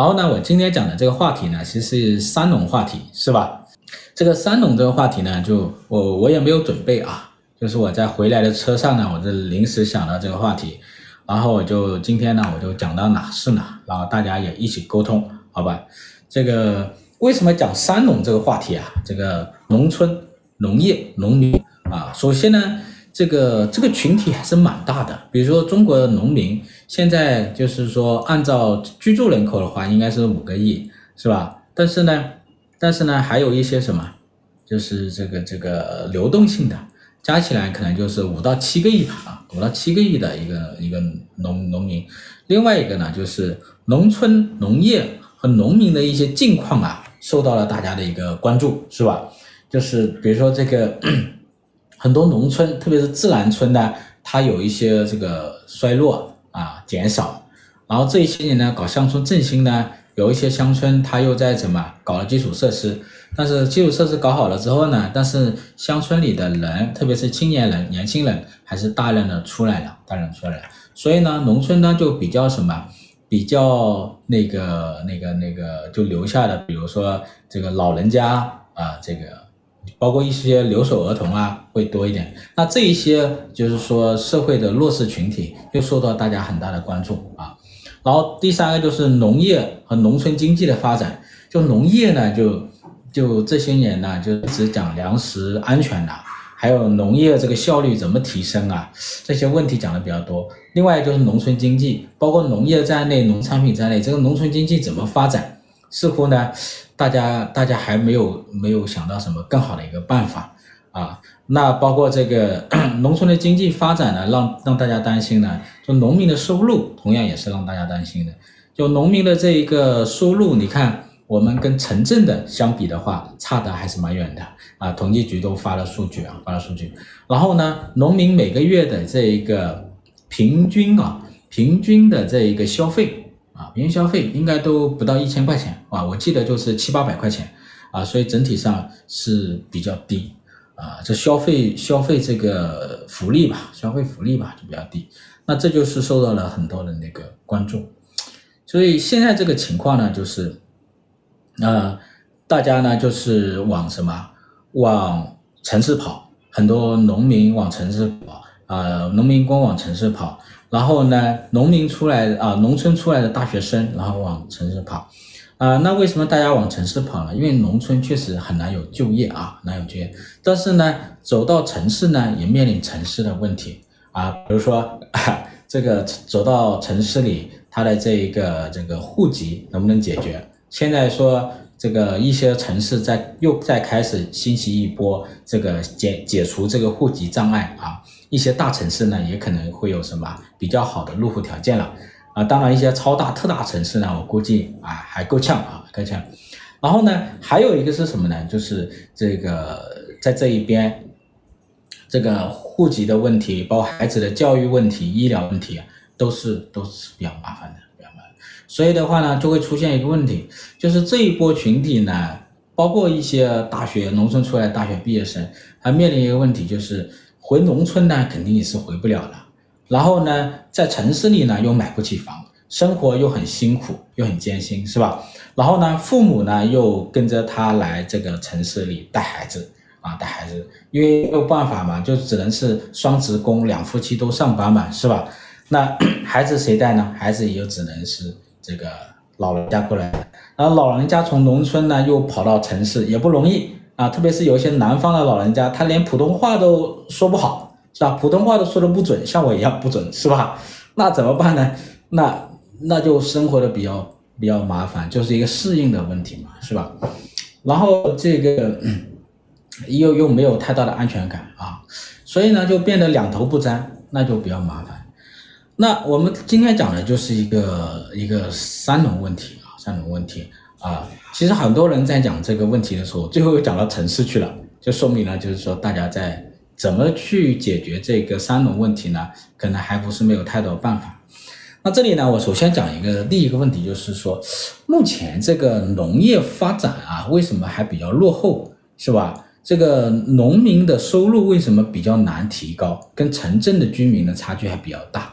然后呢，我今天讲的这个话题呢，其实是三农话题，是吧？这个三农这个话题呢，就我我也没有准备啊，就是我在回来的车上呢，我就临时想到这个话题，然后我就今天呢，我就讲到哪是哪，然后大家也一起沟通，好吧？这个为什么讲三农这个话题啊？这个农村、农业、农民啊，首先呢。这个这个群体还是蛮大的，比如说中国的农民现在就是说按照居住人口的话，应该是五个亿，是吧？但是呢，但是呢，还有一些什么，就是这个这个流动性的，加起来可能就是五到七个亿吧，啊，五到七个亿的一个一个农农民。另外一个呢，就是农村农业和农民的一些境况啊，受到了大家的一个关注，是吧？就是比如说这个。很多农村，特别是自然村呢，它有一些这个衰落啊，减少。然后这一些年呢，搞乡村振兴呢，有一些乡村它又在怎么搞了基础设施，但是基础设施搞好了之后呢，但是乡村里的人，特别是青年人、年轻人，还是大量的出来了，大量出来了。所以呢，农村呢就比较什么，比较那个那个那个就留下的，比如说这个老人家啊，这个。包括一些留守儿童啊，会多一点。那这一些就是说社会的弱势群体，又受到大家很大的关注啊。然后第三个就是农业和农村经济的发展。就农业呢，就就这些年呢，就只讲粮食安全了，还有农业这个效率怎么提升啊，这些问题讲的比较多。另外就是农村经济，包括农业在内，农产品在内，这个农村经济怎么发展？似乎呢，大家大家还没有没有想到什么更好的一个办法啊。那包括这个 农村的经济发展呢，让让大家担心呢。就农民的收入同样也是让大家担心的。就农民的这一个收入，你看我们跟城镇的相比的话，差的还是蛮远的啊。统计局都发了数据啊，发了数据。然后呢，农民每个月的这一个平均啊，平均的这一个消费。年，消费应该都不到一千块钱啊，我记得就是七八百块钱啊，所以整体上是比较低啊。这消费消费这个福利吧，消费福利吧就比较低，那这就是受到了很多的那个关注。所以现在这个情况呢，就是，呃，大家呢就是往什么往城市跑，很多农民往城市跑呃，农民工往城市跑。然后呢，农民出来啊，农村出来的大学生，然后往城市跑，啊，那为什么大家往城市跑呢？因为农村确实很难有就业啊，难有就业。但是呢，走到城市呢，也面临城市的问题啊，比如说，这个走到城市里，他的这一个这个户籍能不能解决？现在说这个一些城市在又在开始兴起一波这个解解除这个户籍障碍啊。一些大城市呢，也可能会有什么比较好的入户条件了啊。当然，一些超大特大城市呢，我估计啊还够呛啊，够呛。然后呢，还有一个是什么呢？就是这个在这一边，这个户籍的问题，包括孩子的教育问题、医疗问题啊，都是都是比较麻烦的，所以的话呢，就会出现一个问题，就是这一波群体呢，包括一些大学农村出来大学毕业生，他面临一个问题就是。回农村呢，肯定也是回不了了。然后呢，在城市里呢，又买不起房，生活又很辛苦，又很艰辛，是吧？然后呢，父母呢又跟着他来这个城市里带孩子啊，带孩子，因为没有办法嘛，就只能是双职工，两夫妻都上班嘛，是吧？那 孩子谁带呢？孩子也就只能是这个老人家过来。然后老人家从农村呢又跑到城市，也不容易。啊，特别是有一些南方的老人家，他连普通话都说不好，是吧？普通话都说的不准，像我一样不准，是吧？那怎么办呢？那那就生活的比较比较麻烦，就是一个适应的问题嘛，是吧？然后这个又又没有太大的安全感啊，所以呢就变得两头不沾，那就比较麻烦。那我们今天讲的就是一个一个三农问题啊，三农问题。啊，其实很多人在讲这个问题的时候，最后又讲到城市去了，就说明了就是说大家在怎么去解决这个三农问题呢？可能还不是没有太多办法。那这里呢，我首先讲一个第一个问题，就是说目前这个农业发展啊，为什么还比较落后，是吧？这个农民的收入为什么比较难提高，跟城镇的居民的差距还比较大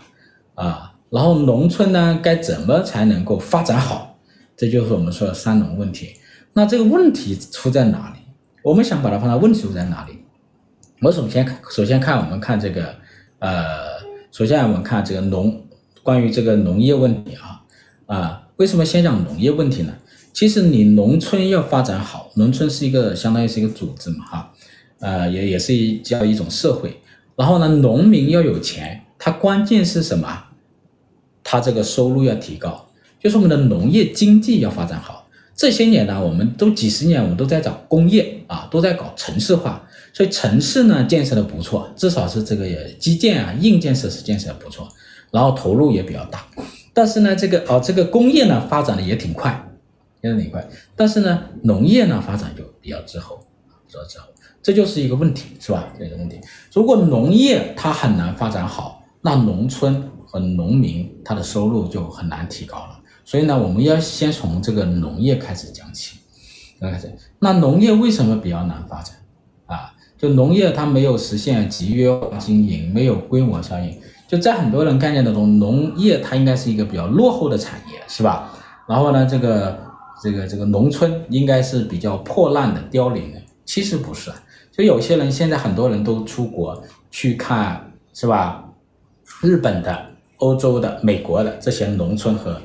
啊？然后农村呢，该怎么才能够发展好？这就是我们说的三农问题。那这个问题出在哪里？我们想把它放到问题出在哪里？我首先首先看我们看这个，呃，首先我们看这个农关于这个农业问题啊啊，为什么先讲农业问题呢？其实你农村要发展好，农村是一个相当于是一个组织嘛哈，呃也也是一叫一种社会。然后呢，农民要有钱，它关键是什么？它这个收入要提高，就是我们的农业经济要发展好。这些年呢，我们都几十年，我们都在找工业啊，都在搞城市化，所以城市呢建设的不错，至少是这个基建啊、硬件设施建设的不错，然后投入也比较大。但是呢，这个哦，这个工业呢发展的也挺快，也挺快。但是呢，农业呢发展就比较滞后，比较滞后，这就是一个问题，是吧？这个问题。如果农业它很难发展好，那农村和农民他的收入就很难提高了。所以呢，我们要先从这个农业开始讲起，开始。那农业为什么比较难发展啊？就农业它没有实现集约化经营，没有规模效应。就在很多人概念当中，农业它应该是一个比较落后的产业，是吧？然后呢，这个这个这个农村应该是比较破烂的、凋零的。其实不是，就有些人现在很多人都出国去看，是吧？日本的、欧洲的、美国的这些农村和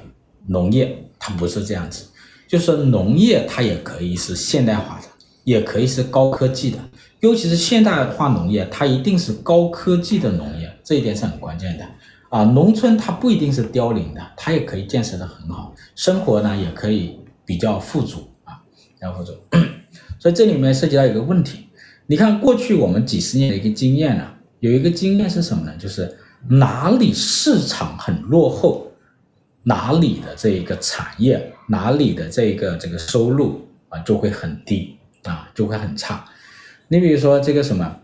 农业它不是这样子，就是农业它也可以是现代化的，也可以是高科技的，尤其是现代化农业，它一定是高科技的农业，这一点是很关键的啊。农村它不一定是凋零的，它也可以建设得很好，生活呢也可以比较富足啊，比较富足。所以这里面涉及到一个问题，你看过去我们几十年的一个经验呢，有一个经验是什么呢？就是哪里市场很落后。哪里的这一个产业，哪里的这个这个收入啊就会很低啊，就会很差。你比如说这个什么，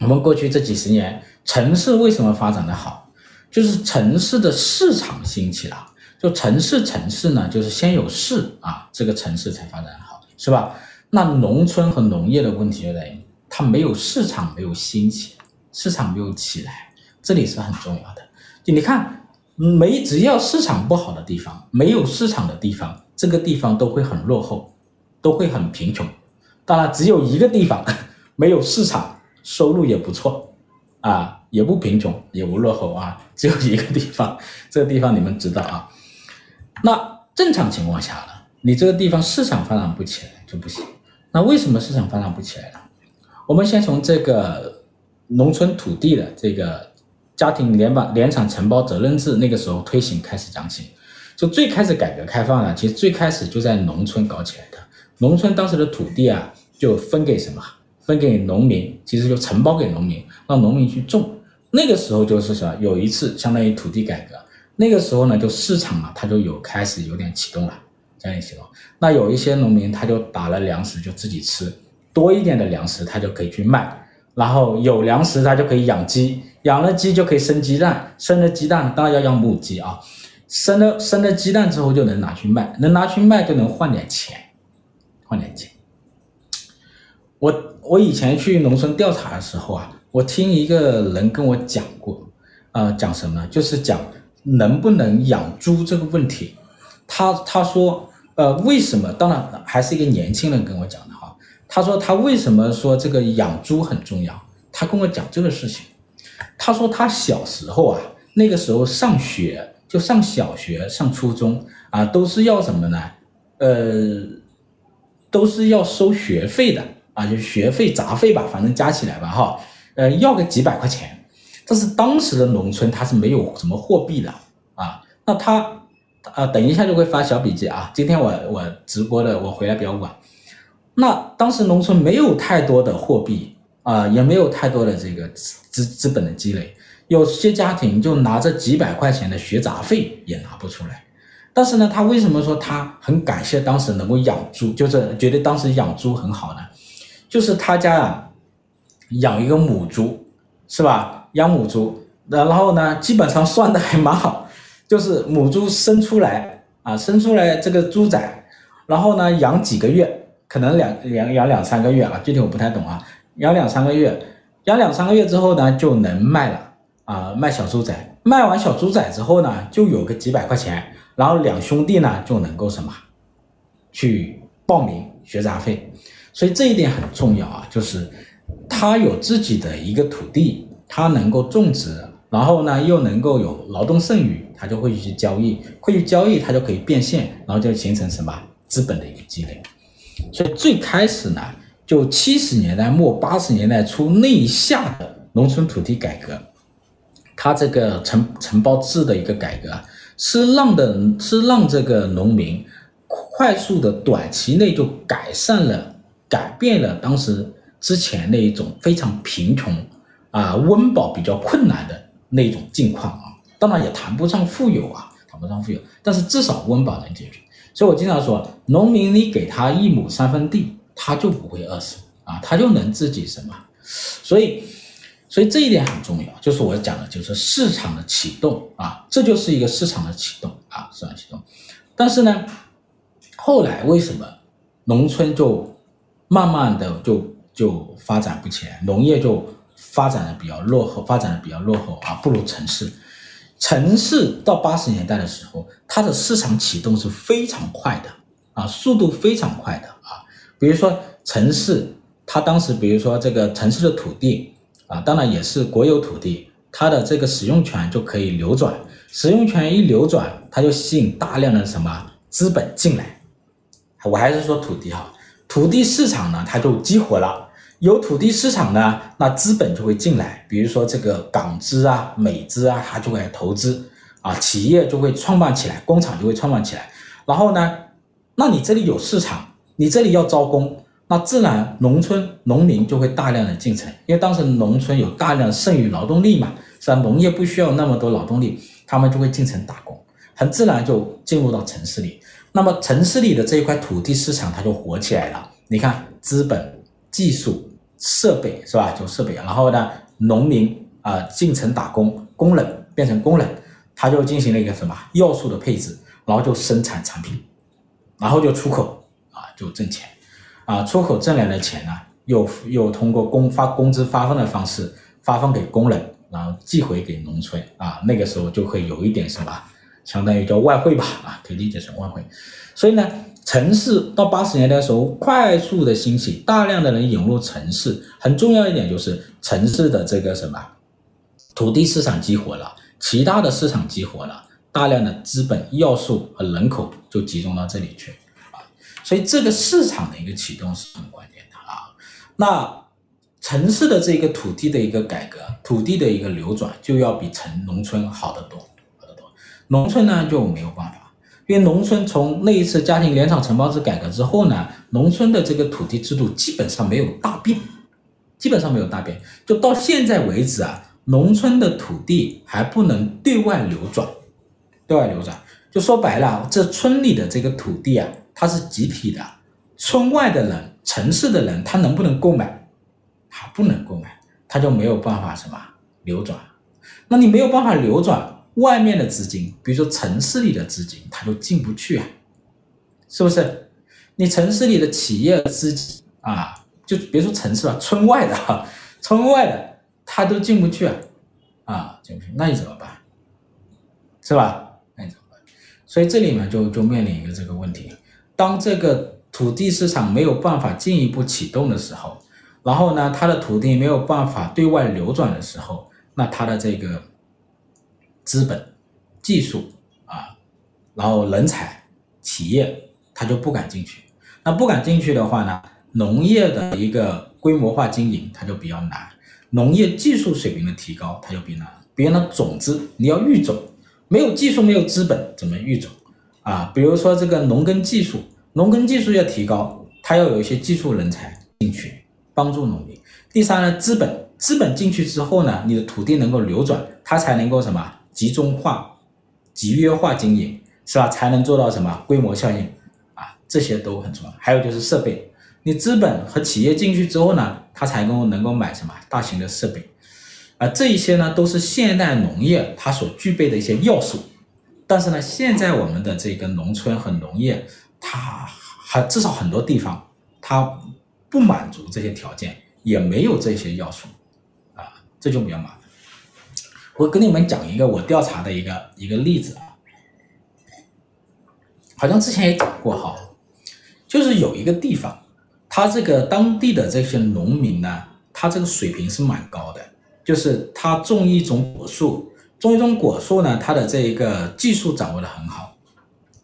我们过去这几十年，城市为什么发展的好？就是城市的市场兴起了。就城市城市呢，就是先有市啊，这个城市才发展好，是吧？那农村和农业的问题就在于，它没有市场，没有兴起，市场没有起来，这里是很重要的。就你看。没，只要市场不好的地方，没有市场的地方，这个地方都会很落后，都会很贫穷。当然，只有一个地方 没有市场，收入也不错，啊，也不贫穷，也不落后啊，只有一个地方，这个地方你们知道啊。那正常情况下呢，你这个地方市场发展不起来就不行。那为什么市场发展不起来呢？我们先从这个农村土地的这个。家庭联保联产承包责任制那个时候推行开始讲起，就最开始改革开放呢，其实最开始就在农村搞起来的。农村当时的土地啊，就分给什么？分给农民，其实就承包给农民，让农民去种。那个时候就是什么？有一次相当于土地改革，那个时候呢，就市场啊，它就有开始有点启动了，这样启动。那有一些农民他就打了粮食就自己吃，多一点的粮食他就可以去卖，然后有粮食他就可以养鸡。养了鸡就可以生鸡蛋，生了鸡蛋当然要养母鸡啊，生了生了鸡蛋之后就能拿去卖，能拿去卖就能换点钱，换点钱。我我以前去农村调查的时候啊，我听一个人跟我讲过，呃，讲什么？就是讲能不能养猪这个问题。他他说，呃，为什么？当然还是一个年轻人跟我讲的哈。他说他为什么说这个养猪很重要？他跟我讲这个事情。他说他小时候啊，那个时候上学就上小学、上初中啊，都是要什么呢？呃，都是要收学费的啊，就学费杂费吧，反正加起来吧，哈，呃，要个几百块钱。但是当时的农村他是没有什么货币的啊，那他啊，等一下就会发小笔记啊。今天我我直播的，我回来比较晚。那当时农村没有太多的货币。啊，也没有太多的这个资资资本的积累，有些家庭就拿着几百块钱的学杂费也拿不出来。但是呢，他为什么说他很感谢当时能够养猪，就是觉得当时养猪很好呢？就是他家啊养一个母猪，是吧？养母猪，然后呢，基本上算的还蛮好，就是母猪生出来啊，生出来这个猪仔，然后呢养几个月，可能两两养两三个月啊，具体我不太懂啊。养两三个月，养两三个月之后呢，就能卖了啊，卖小猪仔。卖完小猪仔之后呢，就有个几百块钱，然后两兄弟呢就能够什么，去报名学杂费，所以这一点很重要啊，就是他有自己的一个土地，他能够种植，然后呢又能够有劳动剩余，他就会去交易，会去交易，他就可以变现，然后就形成什么资本的一个积累。所以最开始呢，就七十年代末八十年代初那一下的农村土地改革，他这个承承包制的一个改革，是让的，是让这个农民快速的短期内就改善了、改变了当时之前那一种非常贫穷啊、温饱比较困难的那种境况啊。当然也谈不上富有啊，谈不上富有，但是至少温饱能解决。所以我经常说，农民你给他一亩三分地，他就不会饿死啊，他就能自己什么。所以。所以这一点很重要，就是我讲的，就是市场的启动啊，这就是一个市场的启动啊，市场启动。但是呢，后来为什么农村就慢慢的就就发展不起来，农业就发展的比较落后，发展的比较落后啊，不如城市。城市到八十年代的时候，它的市场启动是非常快的啊，速度非常快的啊。比如说城市，它当时比如说这个城市的土地。啊，当然也是国有土地，它的这个使用权就可以流转，使用权一流转，它就吸引大量的什么资本进来。我还是说土地哈，土地市场呢，它就激活了，有土地市场呢，那资本就会进来，比如说这个港资啊、美资啊，它就会来投资啊，企业就会创办起来，工厂就会创办起来，然后呢，那你这里有市场，你这里要招工。那自然，农村农民就会大量的进城，因为当时农村有大量剩余劳动力嘛，是吧？农业不需要那么多劳动力，他们就会进城打工，很自然就进入到城市里。那么城市里的这一块土地市场，它就火起来了。你看，资本、技术、设备，是吧？就设备，然后呢，农民啊进城打工，工人变成工人，他就进行了一个什么要素的配置，然后就生产产品，然后就出口，就挣钱。啊，出口挣来的钱呢，又又通过工发工资发放的方式发放给工人，然后寄回给农村啊，那个时候就会有一点什么，相当于叫外汇吧，啊，可以理解成外汇。所以呢，城市到八十年代的时候快速的兴起，大量的人涌入城市，很重要一点就是城市的这个什么土地市场激活了，其他的市场激活了，大量的资本要素和人口就集中到这里去。所以这个市场的一个启动是很关键的啊。那城市的这个土地的一个改革，土地的一个流转，就要比城农村好得多，好得多。农村呢就没有办法，因为农村从那一次家庭联厂承包制改革之后呢，农村的这个土地制度基本上没有大变，基本上没有大变。就到现在为止啊，农村的土地还不能对外流转，对外流转，就说白了，这村里的这个土地啊。它是集体的，村外的人、城市的人，他能不能购买？他不能购买，他就没有办法什么流转。那你没有办法流转，外面的资金，比如说城市里的资金，它就进不去啊，是不是？你城市里的企业资金啊，就别说城市了，村外的哈，村外的他都进不去啊，啊，进不去，那你怎么办？是吧？那你怎么办？所以这里面就就面临一个这个问题。当这个土地市场没有办法进一步启动的时候，然后呢，它的土地没有办法对外流转的时候，那它的这个资本、技术啊，然后人才、企业，它就不敢进去。那不敢进去的话呢，农业的一个规模化经营它就比较难，农业技术水平的提高它就比较难。别人的，种子你要育种，没有技术，没有资本，怎么育种？啊，比如说这个农耕技术，农耕技术要提高，它要有一些技术人才进去帮助农民。第三呢，资本，资本进去之后呢，你的土地能够流转，它才能够什么集中化、集约化经营，是吧？才能做到什么规模效应啊，这些都很重要。还有就是设备，你资本和企业进去之后呢，它才能够能够买什么大型的设备，啊，这一些呢都是现代农业它所具备的一些要素。但是呢，现在我们的这个农村和农业，它还至少很多地方，它不满足这些条件，也没有这些要素，啊，这就比较麻烦。我跟你们讲一个我调查的一个一个例子啊，好像之前也讲过哈，就是有一个地方，他这个当地的这些农民呢，他这个水平是蛮高的，就是他种一种果树，种一种果树呢，他的这一个技术掌握的很好。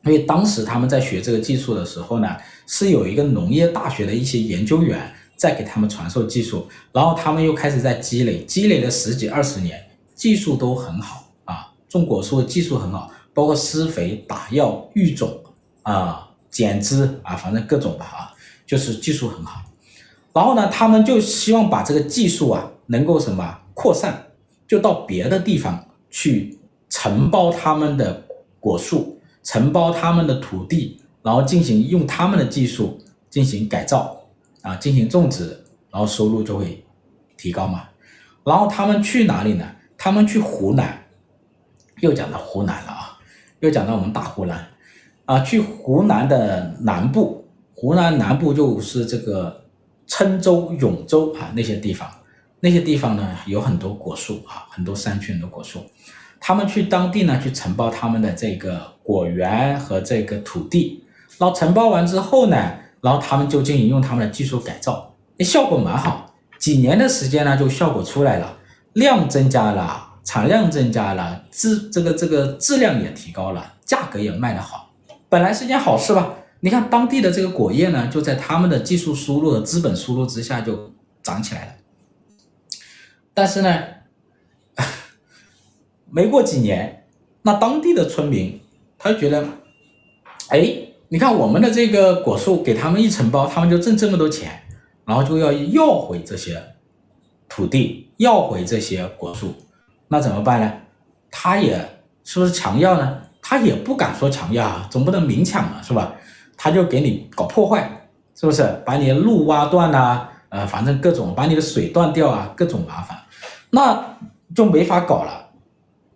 因为当时他们在学这个技术的时候呢，是有一个农业大学的一些研究员在给他们传授技术，然后他们又开始在积累，积累了十几二十年，技术都很好啊，种果树的技术很好，包括施肥、打药、育种啊、剪枝啊，反正各种吧啊，就是技术很好。然后呢，他们就希望把这个技术啊，能够什么扩散，就到别的地方去承包他们的果树。承包他们的土地，然后进行用他们的技术进行改造啊，进行种植，然后收入就会提高嘛。然后他们去哪里呢？他们去湖南，又讲到湖南了啊，又讲到我们大湖南啊，去湖南的南部，湖南南部就是这个郴州、永州啊那些地方，那些地方呢有很多果树啊，很多山区很多果树。他们去当地呢，去承包他们的这个果园和这个土地，然后承包完之后呢，然后他们就进行用他们的技术改造，那效果蛮好，几年的时间呢，就效果出来了，量增加了，产量增加了，质这个这个质量也提高了，价格也卖得好，本来是件好事吧？你看当地的这个果业呢，就在他们的技术输入和资本输入之下就涨起来了，但是呢。没过几年，那当地的村民他就觉得，哎，你看我们的这个果树给他们一承包，他们就挣这么多钱，然后就要要回这些土地，要回这些果树，那怎么办呢？他也是不是强要呢？他也不敢说强要啊，总不能明抢嘛，是吧？他就给你搞破坏，是不是？把你的路挖断呐，呃，反正各种把你的水断掉啊，各种麻烦，那就没法搞了。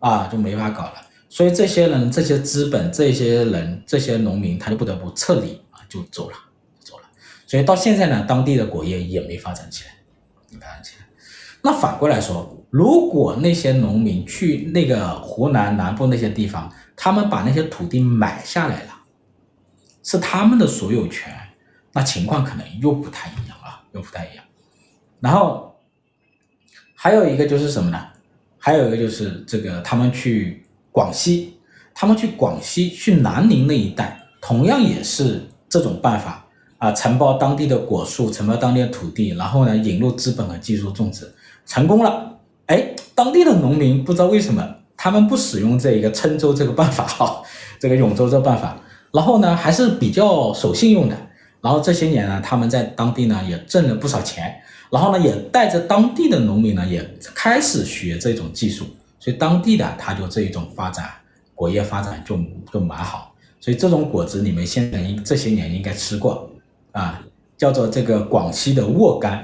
啊，就没法搞了，所以这些人、这些资本、这些人、这些农民，他就不得不撤离啊，就走了，走了。所以到现在呢，当地的果业也没发展起来，没发展起来。那反过来说，如果那些农民去那个湖南南部那些地方，他们把那些土地买下来了，是他们的所有权，那情况可能又不太一样啊，又不太一样。然后还有一个就是什么呢？还有一个就是这个，他们去广西，他们去广西去南宁那一带，同样也是这种办法啊，承包当地的果树，承包当地的土地，然后呢引入资本和技术种植，成功了。哎，当地的农民不知道为什么，他们不使用这一个郴州这个办法哈，这个永州这办法，然后呢还是比较守信用的，然后这些年呢，他们在当地呢也挣了不少钱。然后呢，也带着当地的农民呢，也开始学这种技术，所以当地的他就这一种发展，果业发展就就蛮好。所以这种果子你们现在应这些年应该吃过啊，叫做这个广西的沃柑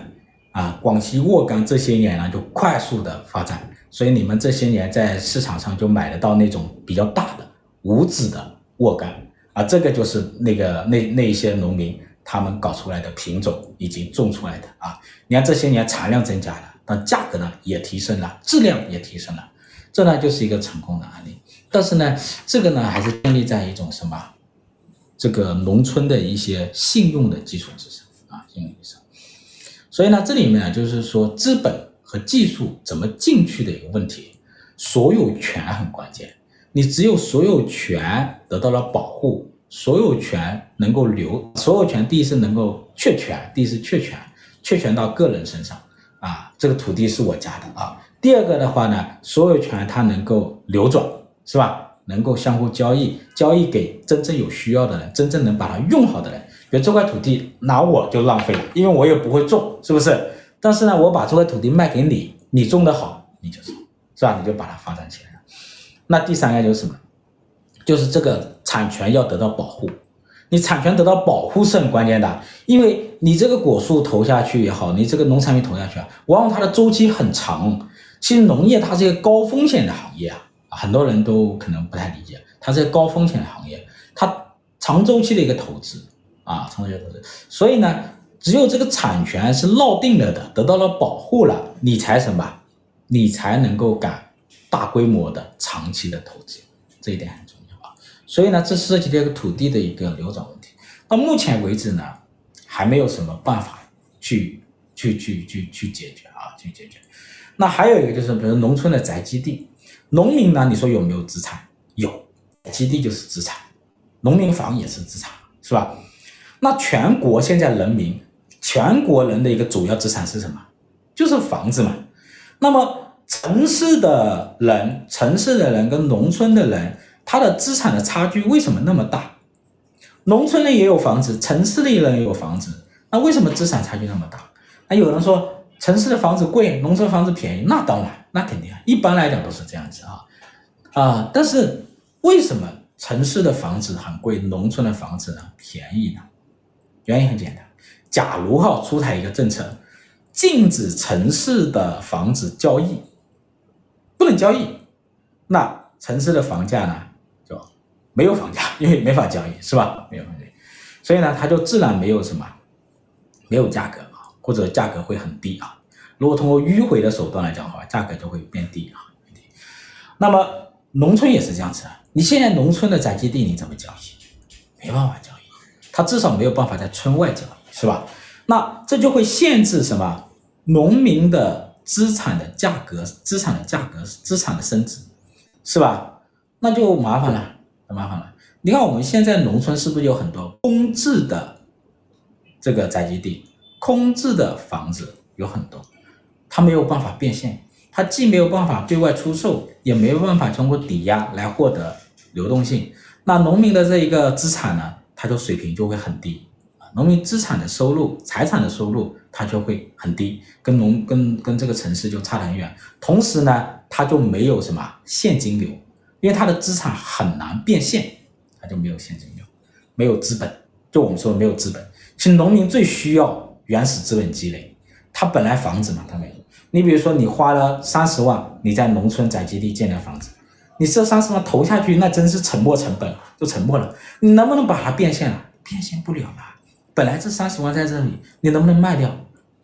啊，广西沃柑这些年呢就快速的发展，所以你们这些年在市场上就买得到那种比较大的无籽的沃柑啊，这个就是那个那那一些农民。他们搞出来的品种已经种出来的啊，你看这些年产量增加了，但价格呢也提升了，质量也提升了，这呢就是一个成功的案例。但是呢，这个呢还是建立在一种什么？这个农村的一些信用的基础之上啊，信用之上。所以呢，这里面啊就是说资本和技术怎么进去的一个问题，所有权很关键，你只有所有权得到了保护。所有权能够留，所有权第一是能够确权，第一是确权，确权到个人身上啊，这个土地是我家的啊。第二个的话呢，所有权它能够流转，是吧？能够相互交易，交易给真正有需要的人，真正能把它用好的人。比如这块土地拿我就浪费了，因为我也不会种，是不是？但是呢，我把这块土地卖给你，你种得好，你就种，是吧？你就把它发展起来了。那第三个就是什么？就是这个。产权要得到保护，你产权得到保护是很关键的，因为你这个果树投下去也好，你这个农产品投下去啊，往往它的周期很长。其实农业它是一个高风险的行业啊，很多人都可能不太理解，它是一个高风险的行业，它长周期的一个投资啊，长周期投资。所以呢，只有这个产权是落定了的，得到了保护了，你才什么？你才能够敢大规模的长期的投资，这一点。所以呢，这涉及到一个土地的一个流转问题。到目前为止呢，还没有什么办法去去去去去解决啊，去解决。那还有一个就是，比如农村的宅基地，农民呢，你说有没有资产？有，基地就是资产，农民房也是资产，是吧？那全国现在人民，全国人的一个主要资产是什么？就是房子嘛。那么城市的人，城市的人跟农村的人，他的资产的差距为什么那么大？农村的也有房子，城市里人也有房子，那为什么资产差距那么大？那有人说城市的房子贵，农村房子便宜，那当然，那肯定啊，一般来讲都是这样子啊啊。但是为什么城市的房子很贵，农村的房子呢便宜呢？原因很简单，假如哈出台一个政策，禁止城市的房子交易，不能交易，那城市的房价呢？没有房价，因为没法交易，是吧？没有房价，所以呢，它就自然没有什么，没有价格啊，或者价格会很低啊。如果通过迂回的手段来讲的话，价格就会变低啊。那么农村也是这样子啊，你现在农村的宅基地你怎么交易？没办法交易，它至少没有办法在村外交易，是吧？那这就会限制什么？农民的资产的价格，资产的价格，资产的升值，是吧？那就麻烦了。很麻烦了，你看我们现在农村是不是有很多空置的这个宅基地，空置的房子有很多，它没有办法变现，它既没有办法对外出售，也没有办法通过抵押来获得流动性。那农民的这一个资产呢，它就水平就会很低，农民资产的收入、财产的收入它就会很低，跟农跟跟这个城市就差得很远。同时呢，它就没有什么现金流。因为他的资产很难变现，他就没有现金流，没有资本。就我们说没有资本，其实农民最需要原始资本积累。他本来房子嘛，他没有。你比如说，你花了三十万，你在农村宅基地建了房子，你这三十万投下去，那真是沉没成本，就沉没了。你能不能把它变现了？变现不了了。本来这三十万在这里，你能不能卖掉？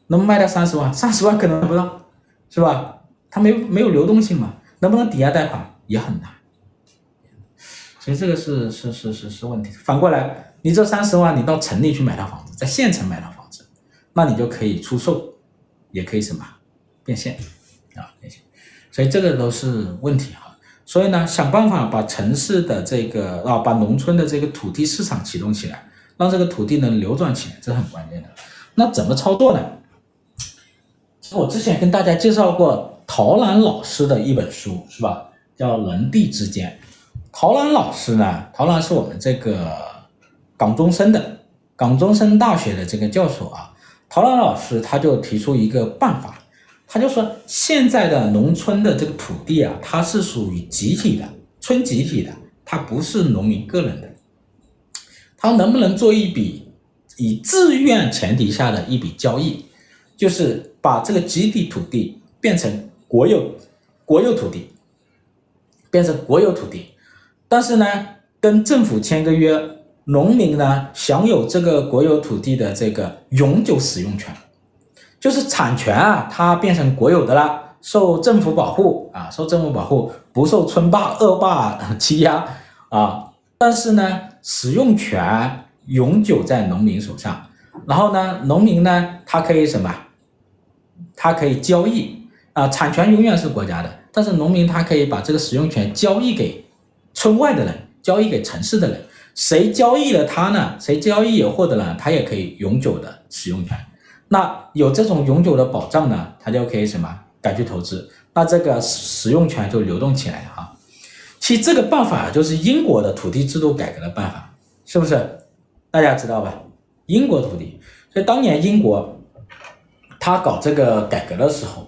能卖掉三十万？三十万可能不到，是吧？它没没有流动性嘛？能不能抵押贷款？也很难。所以这个是是是是是问题。反过来，你这三十万，你到城里去买套房子，在县城买套房子，那你就可以出售，也可以什么变现啊变现。所以这个都是问题哈。所以呢，想办法把城市的这个啊，把农村的这个土地市场启动起来，让这个土地能流转起来，这很关键的。那怎么操作呢？我之前跟大家介绍过陶兰老师的一本书，是吧？叫《人地之间》。陶兰老师呢？陶兰是我们这个港中生的港中生大学的这个教授啊。陶兰老师他就提出一个办法，他就说现在的农村的这个土地啊，它是属于集体的，村集体的，它不是农民个人的。他能不能做一笔以自愿前提下的一笔交易，就是把这个集体土地变成国有国有土地，变成国有土地。但是呢，跟政府签个约，农民呢享有这个国有土地的这个永久使用权，就是产权啊，它变成国有的了，受政府保护啊，受政府保护，不受村霸恶霸欺压啊。但是呢，使用权永久在农民手上。然后呢，农民呢，他可以什么？他可以交易啊，产权永远是国家的，但是农民他可以把这个使用权交易给。村外的人交易给城市的人，谁交易了他呢？谁交易也获得了，他也可以永久的使用权。那有这种永久的保障呢，他就可以什么？敢去投资，那这个使用权就流动起来了哈。其实这个办法就是英国的土地制度改革的办法，是不是？大家知道吧？英国土地，所以当年英国他搞这个改革的时候，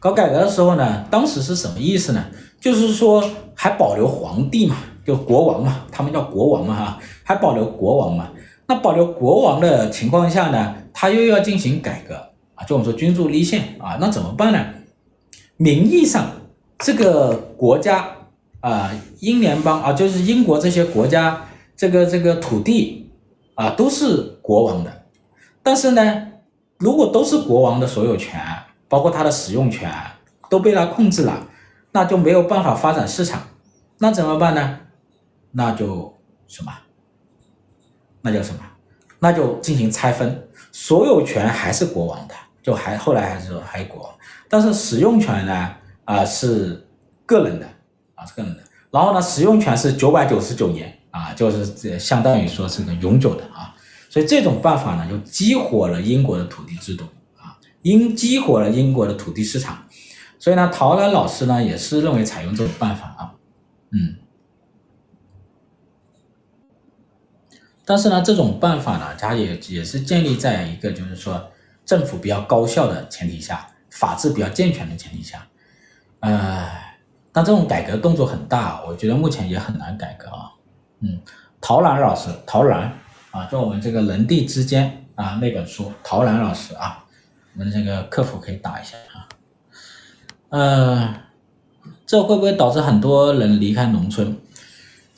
搞改革的时候呢，当时是什么意思呢？就是说，还保留皇帝嘛，就国王嘛，他们叫国王嘛哈，还保留国王嘛。那保留国王的情况下呢，他又要进行改革啊，就我们说君主立宪啊，那怎么办呢？名义上这个国家啊，英联邦啊，就是英国这些国家，这个这个土地啊，都是国王的。但是呢，如果都是国王的所有权，包括他的使用权，都被他控制了。那就没有办法发展市场，那怎么办呢？那就什么？那叫什么？那就进行拆分，所有权还是国王的，就还后来还是还国王，但是使用权呢啊、是个人的啊是个人的，然后呢使用权是九百九十九年啊，就是相当于说是个永久的啊，所以这种办法呢就激活了英国的土地制度啊，英激活了英国的土地市场，所以呢陶然老师呢也是认为采用这种办法啊，嗯。但是呢，这种办法呢，它也也是建立在一个就是说政府比较高效的前提下，法治比较健全的前提下，呃，但这种改革动作很大，我觉得目前也很难改革啊。嗯，陶然老师，陶然啊，就我们这个人地之间啊那本书，陶然老师啊，我们这个客服可以打一下啊。呃，这会不会导致很多人离开农村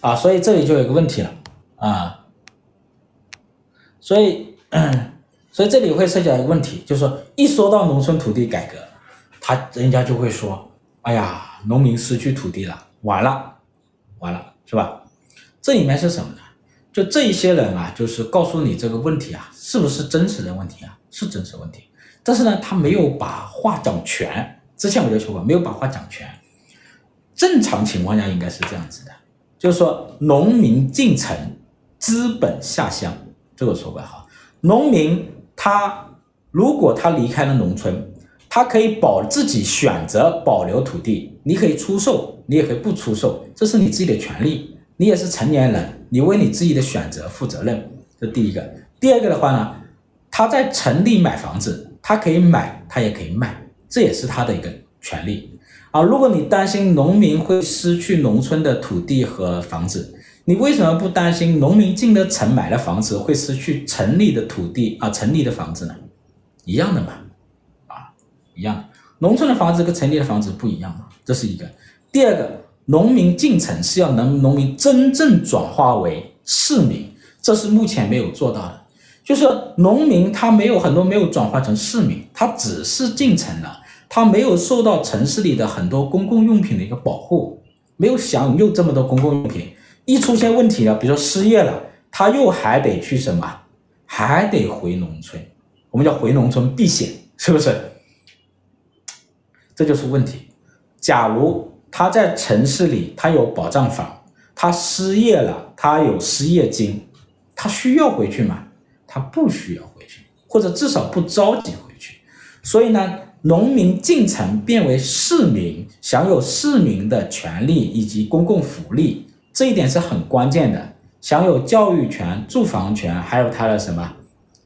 啊？所以这里就有一个问题了啊。所以，所以这里会涉及到一个问题，就是说，一说到农村土地改革，他人家就会说，哎呀，农民失去土地了，完了，完了，是吧？这里面是什么呢？就这一些人啊，就是告诉你这个问题啊，是不是真实的问题啊？是真实问题，但是呢，他没有把话讲全。之前我就说过，没有把话讲全。正常情况下应该是这样子的，就是说，农民进城，资本下乡。这个说法哈，农民他如果他离开了农村，他可以保自己选择保留土地，你可以出售，你也可以不出售，这是你自己的权利，你也是成年人，你为你自己的选择负责任。这第一个，第二个的话呢，他在城里买房子，他可以买，他也可以卖，这也是他的一个权利啊。如果你担心农民会失去农村的土地和房子，你为什么不担心农民进了城买了房子会失去城里的土地啊？城里的房子呢？一样的嘛，啊，一样的。农村的房子跟城里的房子不一样嘛，这是一个。第二个，农民进城是要能农民真正转化为市民，这是目前没有做到的。就是农民他没有很多没有转化成市民，他只是进城了，他没有受到城市里的很多公共用品的一个保护，没有享用这么多公共用品。一出现问题了，比如说失业了，他又还得去什么？还得回农村，我们叫回农村避险，是不是？这就是问题。假如他在城市里，他有保障房，他失业了，他有失业金，他需要回去吗？他不需要回去，或者至少不着急回去。所以呢，农民进城变为市民，享有市民的权利以及公共福利。这一点是很关键的，享有教育权、住房权，还有他的什么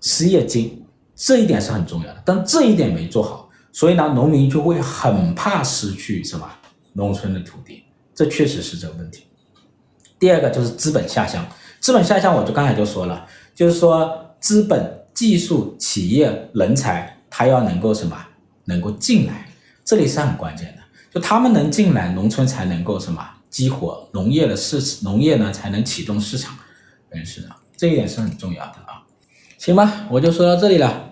失业金，这一点是很重要的。但这一点没做好，所以呢，农民就会很怕失去什么农村的土地，这确实是这个问题。第二个就是资本下乡，资本下乡，我就刚才就说了，就是说资本、技术、企业、人才，他要能够什么，能够进来，这里是很关键的，就他们能进来，农村才能够什么。激活农业的市，农业呢才能启动市场，人市场，这一点是很重要的啊。行吧，我就说到这里了。